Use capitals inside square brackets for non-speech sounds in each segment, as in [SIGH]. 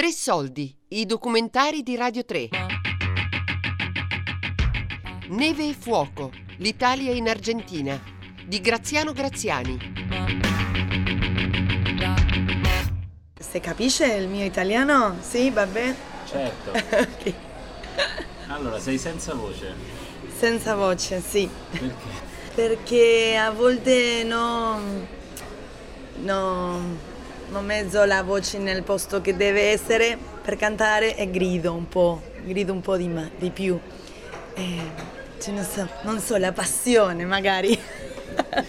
Tre soldi, i documentari di Radio 3. Neve e fuoco, l'Italia in Argentina, di Graziano Graziani. Se capisce il mio italiano? Sì, va bene? Certo. [LAUGHS] Ok. Allora, sei senza voce. Senza voce, sì. Perché? Perché a volte non, non, non mezzo la voce nel posto che deve essere per cantare e grido un po', grido un po' di, ma- di più. Eh, cioè, non so, non so, la passione magari.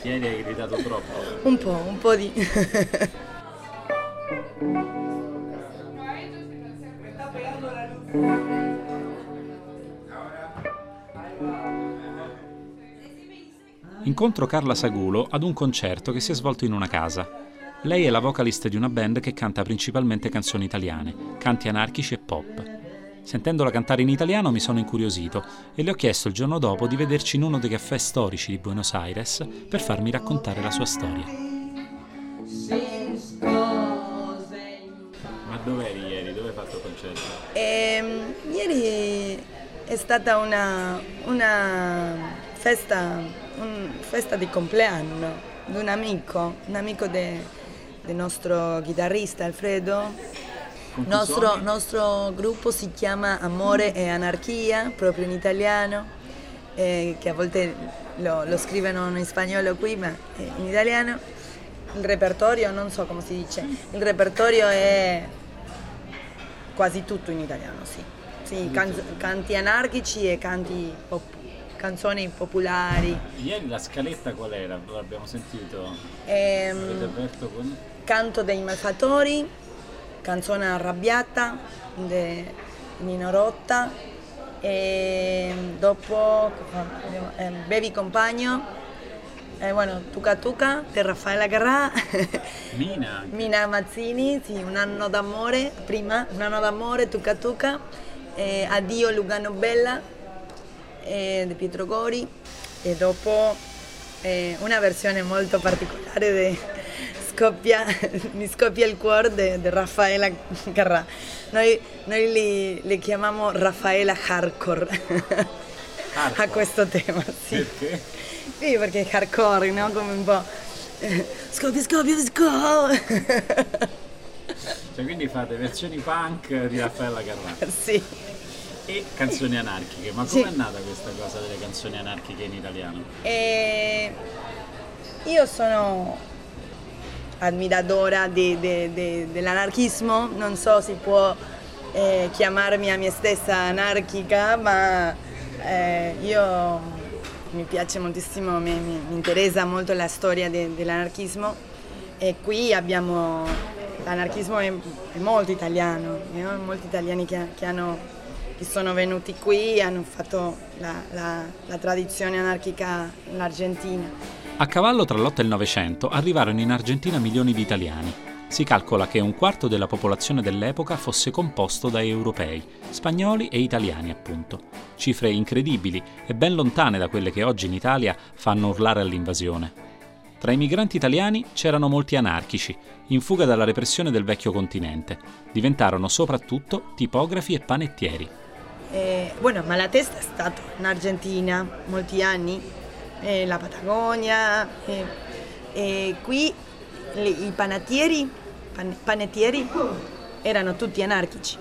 Ieri hai gridato troppo. un po', un po' di... Incontro Carla Sagulo ad un concerto che si è svolto in una casa. Lei è la vocalista di una band che canta principalmente canzoni italiane, canti anarchici e pop. Sentendola cantare in italiano mi sono incuriosito e le ho chiesto il giorno dopo di vederci in uno dei caffè storici di Buenos Aires per farmi raccontare la sua storia. Ma dov'eri ieri? Dove hai fatto il concerto? Ehm, ieri è stata una, una festa, un festa di compleanno di un amico, un amico de- del nostro chitarrista Alfredo. Chi nostro, nostro gruppo si chiama Amore e Anarchia, proprio in italiano, eh, che a volte lo, lo scrivono in spagnolo qui, ma in italiano. Il repertorio, non so come si dice, il repertorio è quasi tutto in italiano, sì. Sì, can- canti anarchici e canti pop- canzoni popolari. Ieri la scaletta qual era? L'abbiamo sentito. Ehm, con... canto dei malfattori, canzone arrabbiata di Nino Rotta e dopo eh, Bevi Compagno, eh, bueno, Tuca Tuca di Raffaella Carrà, [LAUGHS] Mina. Mina Mazzini, sì, Un anno d'amore, prima Un anno d'amore, Tuca Tuca, eh, Addio Lugano Bella eh, di Pietro Gori e dopo eh, una versione molto particolare di Scoppia, [LAUGHS] Mi scoppia il cuore di Raffaella Carrà. Noi, noi li, li chiamiamo Raffaella Hardcore [LAUGHS] a Hardcore. questo tema, sì. Perché? Sì, perché è hardcore, no? Come un po'... eh, Scoppia, scoppia, scoppia! [LAUGHS] Cioè, quindi fate versioni punk di Raffaella Carrà sì. E canzoni anarchiche. Ma Sì. com'è nata questa cosa delle canzoni anarchiche in italiano? E io sono ammiradora di- di- di- dell'anarchismo, non so se può eh, chiamarmi a me stessa anarchica, ma eh, io mi piace moltissimo, mi, mi- mi interessa molto la storia de- dell'anarchismo e qui abbiamo l'anarchismo è, è molto italiano, no? molti italiani che, che hanno che sono venuti qui hanno fatto la, la- la tradizione anarchica in Argentina. A cavallo tra l'8 e il 900 arrivarono in Argentina milioni di italiani. Si calcola che un quarto della popolazione dell'epoca fosse composto da europei, spagnoli e italiani appunto. Cifre incredibili e ben lontane da quelle che oggi in Italia fanno urlare all'invasione. Tra i migranti italiani c'erano molti anarchici, in fuga dalla repressione del vecchio continente. Diventarono soprattutto tipografi e panettieri. Eh, bueno, Malatesta è stato in Argentina molti anni, eh, la Patagonia, eh, e qui le- i panettieri, pan- panettieri erano tutti anarchici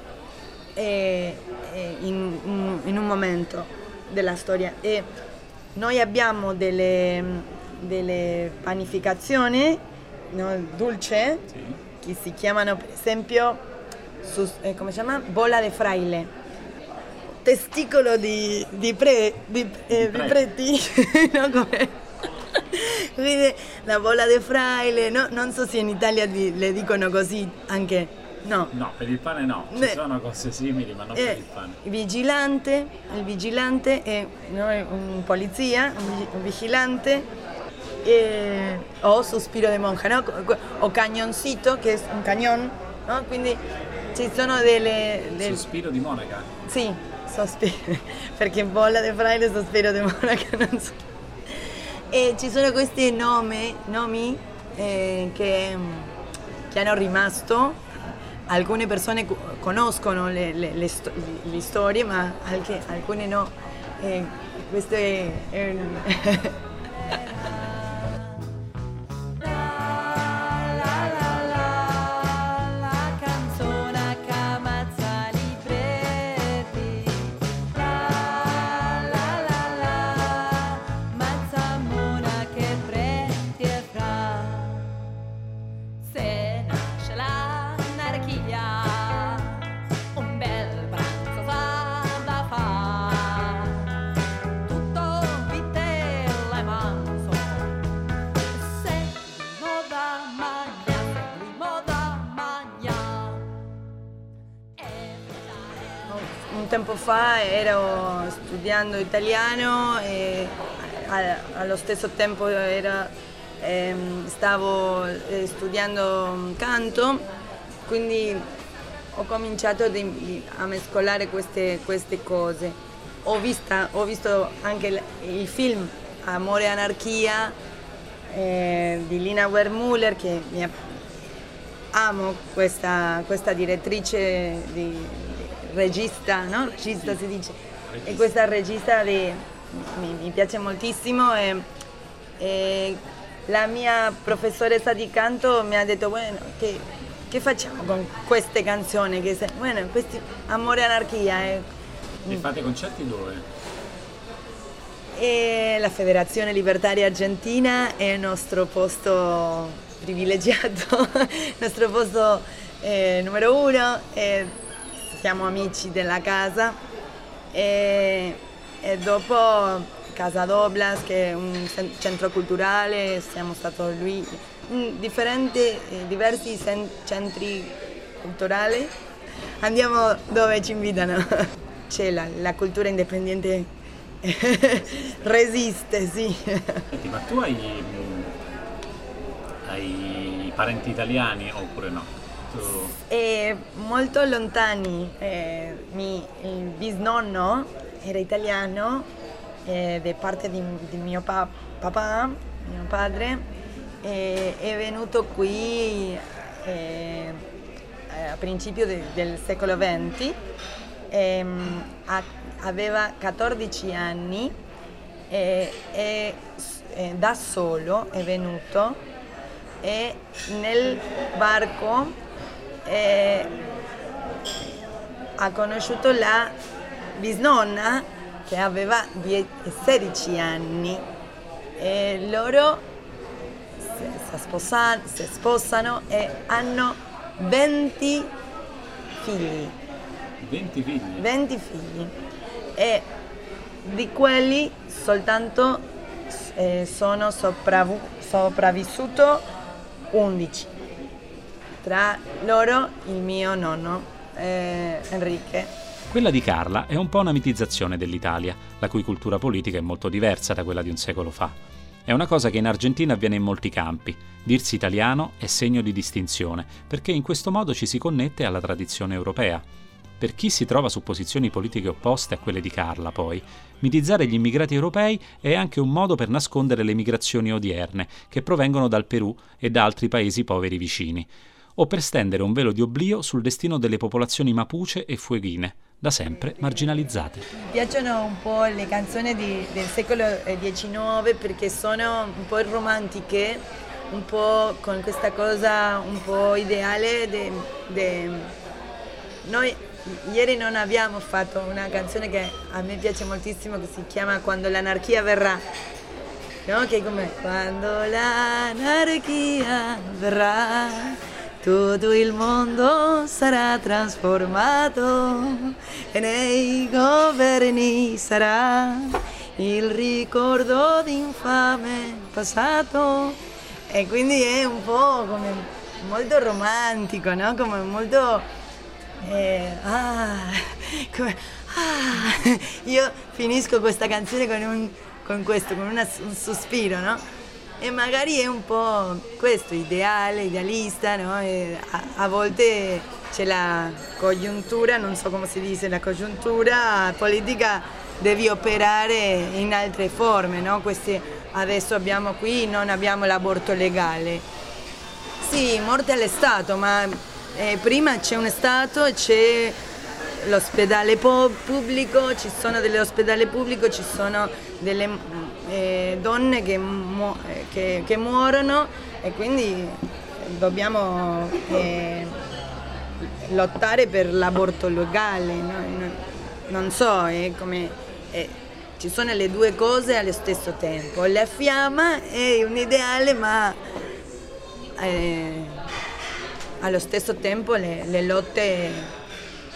eh, eh, in, in- in un momento della storia. E noi abbiamo delle, delle panificazioni no, dolce che si chiamano per esempio sus- eh, come si chiama? bola de fraile testicolo di, di, pre, di, eh, di preti, [LAUGHS] no? Come- Quindi la bola de fraile, no? non so se in Italia di- le dicono così anche, no. No, per il pane no. Ci Beh. sono cose simili, ma non per Eh, il pane. il vigilante, il vigilante è un polizia, un, vigi- un vigilante, eh, o sospiro di monja, no? O cagnoncito, che è un cañón, no? quindi ci sono delle... del- Sospiro di monaca. sì, sospiro, [LAUGHS] perché bolla di fraile, sospiro di monaca, non so. E ci sono questi nomi, nomi eh, che, che hanno rimasto alcune persone conoscono le, le, le, sto- le storie, ma anche, alcune no. E questo è, è un... tempo fa ero studiando italiano e allo stesso tempo era, ehm, stavo eh, studiando canto, quindi ho cominciato a mescolare queste, queste cose. Ho, vista, ho, visto anche il, il film Amore e Anarchia eh, di Lina Wermuller che mi, amo questa, questa direttrice di, regista, no? Regista si dice. Regista. E questa regista di, mi, mi, piace moltissimo e, e, la mia professoressa di canto mi ha detto, bueno, che, che facciamo con queste canzoni? Che se, bueno, questi, amore e anarchia. E, e fate concerti dove? E la Federazione Libertaria Argentina è il nostro posto privilegiato, [LAUGHS] il nostro posto eh, numero uno. Eh, siamo amici della casa e, e dopo Casa Doblas che è un centro culturale, siamo stati lì in differenti, diversi centri culturali, andiamo dove ci invitano. [LAUGHS] C'è la, la cultura indipendente [LAUGHS] resiste, sì. Senti, ma tu hai, hai parenti italiani oppure no? Eh, molto lontani. Eh, mi, il bisnonno era italiano, eh, da parte di, di mio pa- papà, mio padre, è venuto qui eh, a principio de, del secolo XX. Ehm, a, aveva 14 anni e, e da solo è venuto e nel barco eh, ha conosciuto la bisnonna che aveva 16 anni e loro si sposano, si sposano e hanno 20 figli. 20 figli? 20 figli. E di quelli soltanto eh, sono sopravv- sopravvissuti 11 tra loro il mio nonno eh, Enrique. Quella di Carla è un po' una mitizzazione dell'Italia, la cui cultura politica è molto diversa da quella di un secolo fa. È una cosa che in Argentina avviene in molti campi. Dirsi italiano è segno di distinzione, perché in questo modo ci si connette alla tradizione europea. Per chi si trova su posizioni politiche opposte a quelle di Carla, poi, mitizzare gli immigrati europei è anche un modo per nascondere le migrazioni odierne, che provengono dal Perù e da altri paesi poveri vicini o per stendere un velo di oblio sul destino delle popolazioni mapuche e fueghine, da sempre marginalizzate. Mi piacciono un po' le canzoni di, del secolo XIX perché sono un po' romantiche, un po' con questa cosa un po' ideale. De, de... Noi ieri non abbiamo fatto una canzone che a me piace moltissimo che si chiama Quando l'anarchia verrà. No? Che come Quando l'anarchia verrà tutto il mondo sarà trasformato e nei governi sarà il ricordo di infame passato. E quindi è un po' come molto romantico, no? Come molto... Eh, ah, come, ah, [LAUGHS] io finisco questa canzone con, un, con questo, con una, un sospiro, no? E magari è un po' questo, ideale, idealista, no? a, a, volte c'è la congiuntura, non so come si dice, la congiuntura politica devi operare in altre forme, no? Queste, adesso abbiamo qui, non abbiamo l'aborto legale. Sì, morte all'Estato, ma eh, prima c'è un Stato, c'è l'ospedale pubblico, ci sono delle pubblico, ci sono delle eh, donne che, mu- eh, che, che, muorono e quindi dobbiamo eh, lottare per l'aborto legale. No? Non so, è come, è, ci sono le due cose allo stesso tempo. La fiamma è un ideale ma eh, allo stesso tempo le, le lotte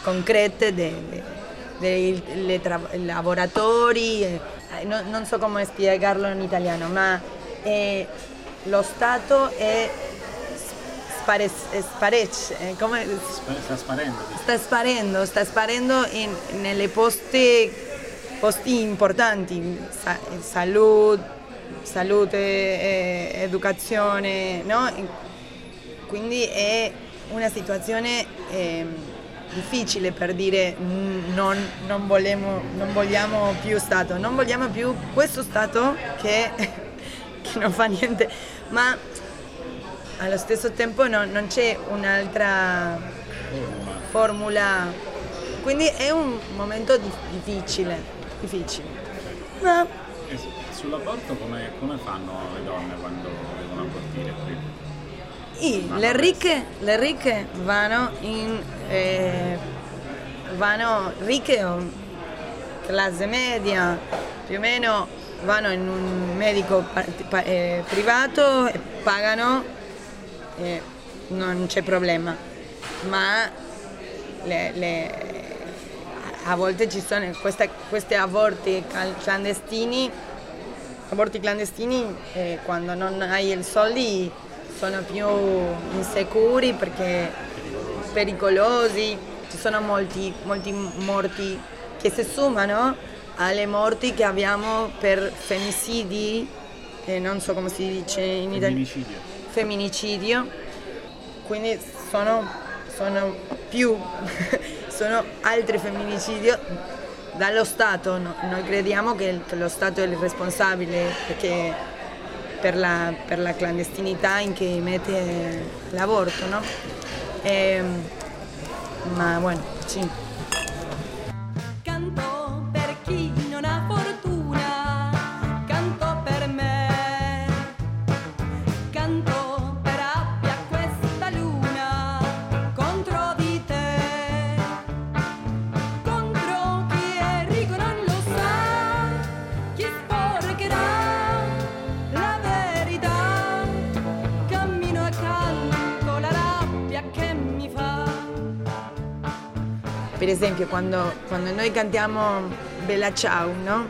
concrete dei lavoratori, eh, no, non so come spiegarlo in italiano, ma eh, lo Stato è spare, sparecce, eh, come, sta sparendo. Sta sparendo, sta sparendo in, nelle posti, posti importanti, sa, salute, salute eh, educazione, no? quindi è una situazione... Eh, difficile per dire non, non, vogliamo, non, vogliamo, più Stato, non vogliamo più questo Stato che, [LAUGHS] che non fa niente, ma allo stesso tempo no, non c'è un'altra formula, quindi è un momento difficile, difficile. Ma... Sull'aborto come, come fanno le donne quando devono abortire qui? Le ricche, le ricche vanno in eh, vanno ricche classe media, più o meno vanno in un medico eh, privato e pagano e non c'è problema. Ma le, le, a volte ci sono questa, questi aborti clandestini, aborti clandestini eh, quando non hai i soldi sono più insicuri perché pericolosi, ci sono molti, molti morti che si sommano alle morti che abbiamo per femicidi, eh, non so come si dice in italiano. Femminicidio. Femminicidio, quindi sono, sono più, [LAUGHS] sono altri femminicidi dallo Stato. No? Noi crediamo che lo Stato è il responsabile perché per la, per la clandestinità in che mette l'aborto, no? E, ehm, ma bueno, sì. Per esempio quando, quando noi cantiamo Bella Ciao, no?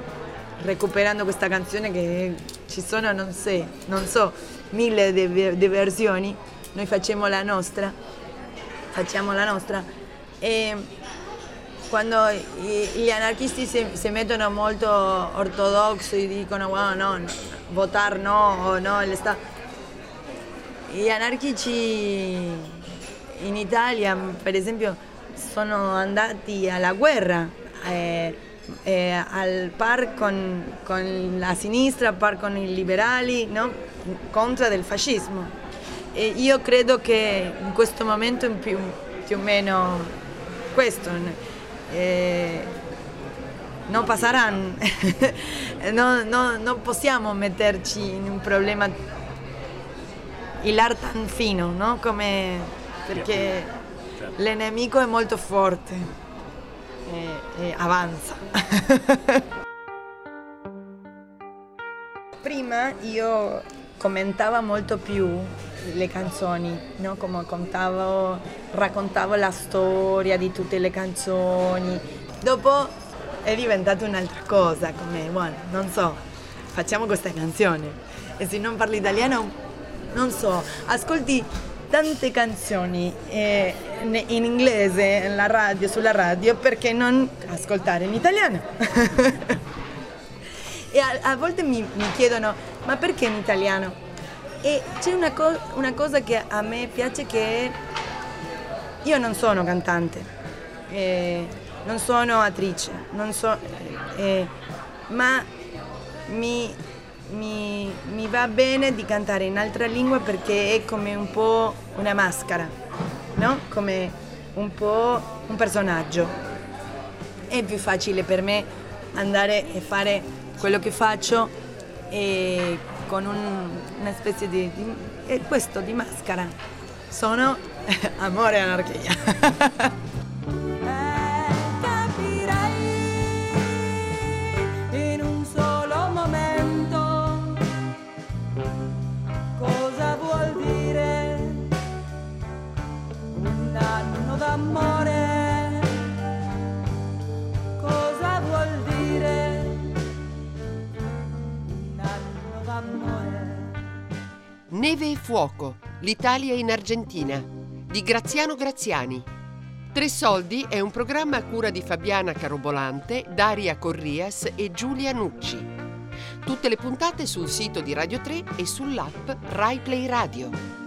recuperando questa canzone che ci sono, non, sé, non so, mille di versioni, noi facciamo la nostra, facciamo la nostra e quando gli anarchisti si, si mettono molto ortodossi, dicono wow, no, votare no, o no, gli anarchici in Italia, per esempio, sono andati alla guerra, eh, eh, al par con, con, la sinistra, al par con i liberali, no? contro il fascismo. E io credo che in questo momento più, più o meno questo. Eh, non passeranno, [LAUGHS] no, no, non possiamo metterci in un problema hilar tan fino, no? Come perché L'ennemico è molto forte e, e avanza. [LAUGHS] Prima io commentavo molto più le canzoni, no? come contavo, raccontavo la storia di tutte le canzoni. Dopo è diventata un'altra cosa, come, bueno, non so, facciamo questa canzone. E se non parli italiano, non so, ascolti tante canzoni eh, in inglese radio, sulla radio perché non ascoltare in italiano? [LAUGHS] e a, a volte mi, mi, chiedono ma perché in italiano? E c'è una, co- una, cosa che a me piace che io non sono cantante, eh, non sono attrice, non so, eh, ma mi mi, mi, va bene di cantare in altra lingua perché è come un po' una maschera. no? Come un po' un personaggio. È più facile per me andare e fare quello che faccio e con un, una specie di, di e questo di maschera. Sono [LAUGHS] amore anarchia. [LAUGHS] Neve e fuoco, l'Italia in Argentina, di Graziano Graziani. Tre soldi è un programma a cura di Fabiana Carobolante, Daria Corrias e Giulia Nucci. Tutte le puntate sul sito di Radio 3 e sull'app Rai Play Radio.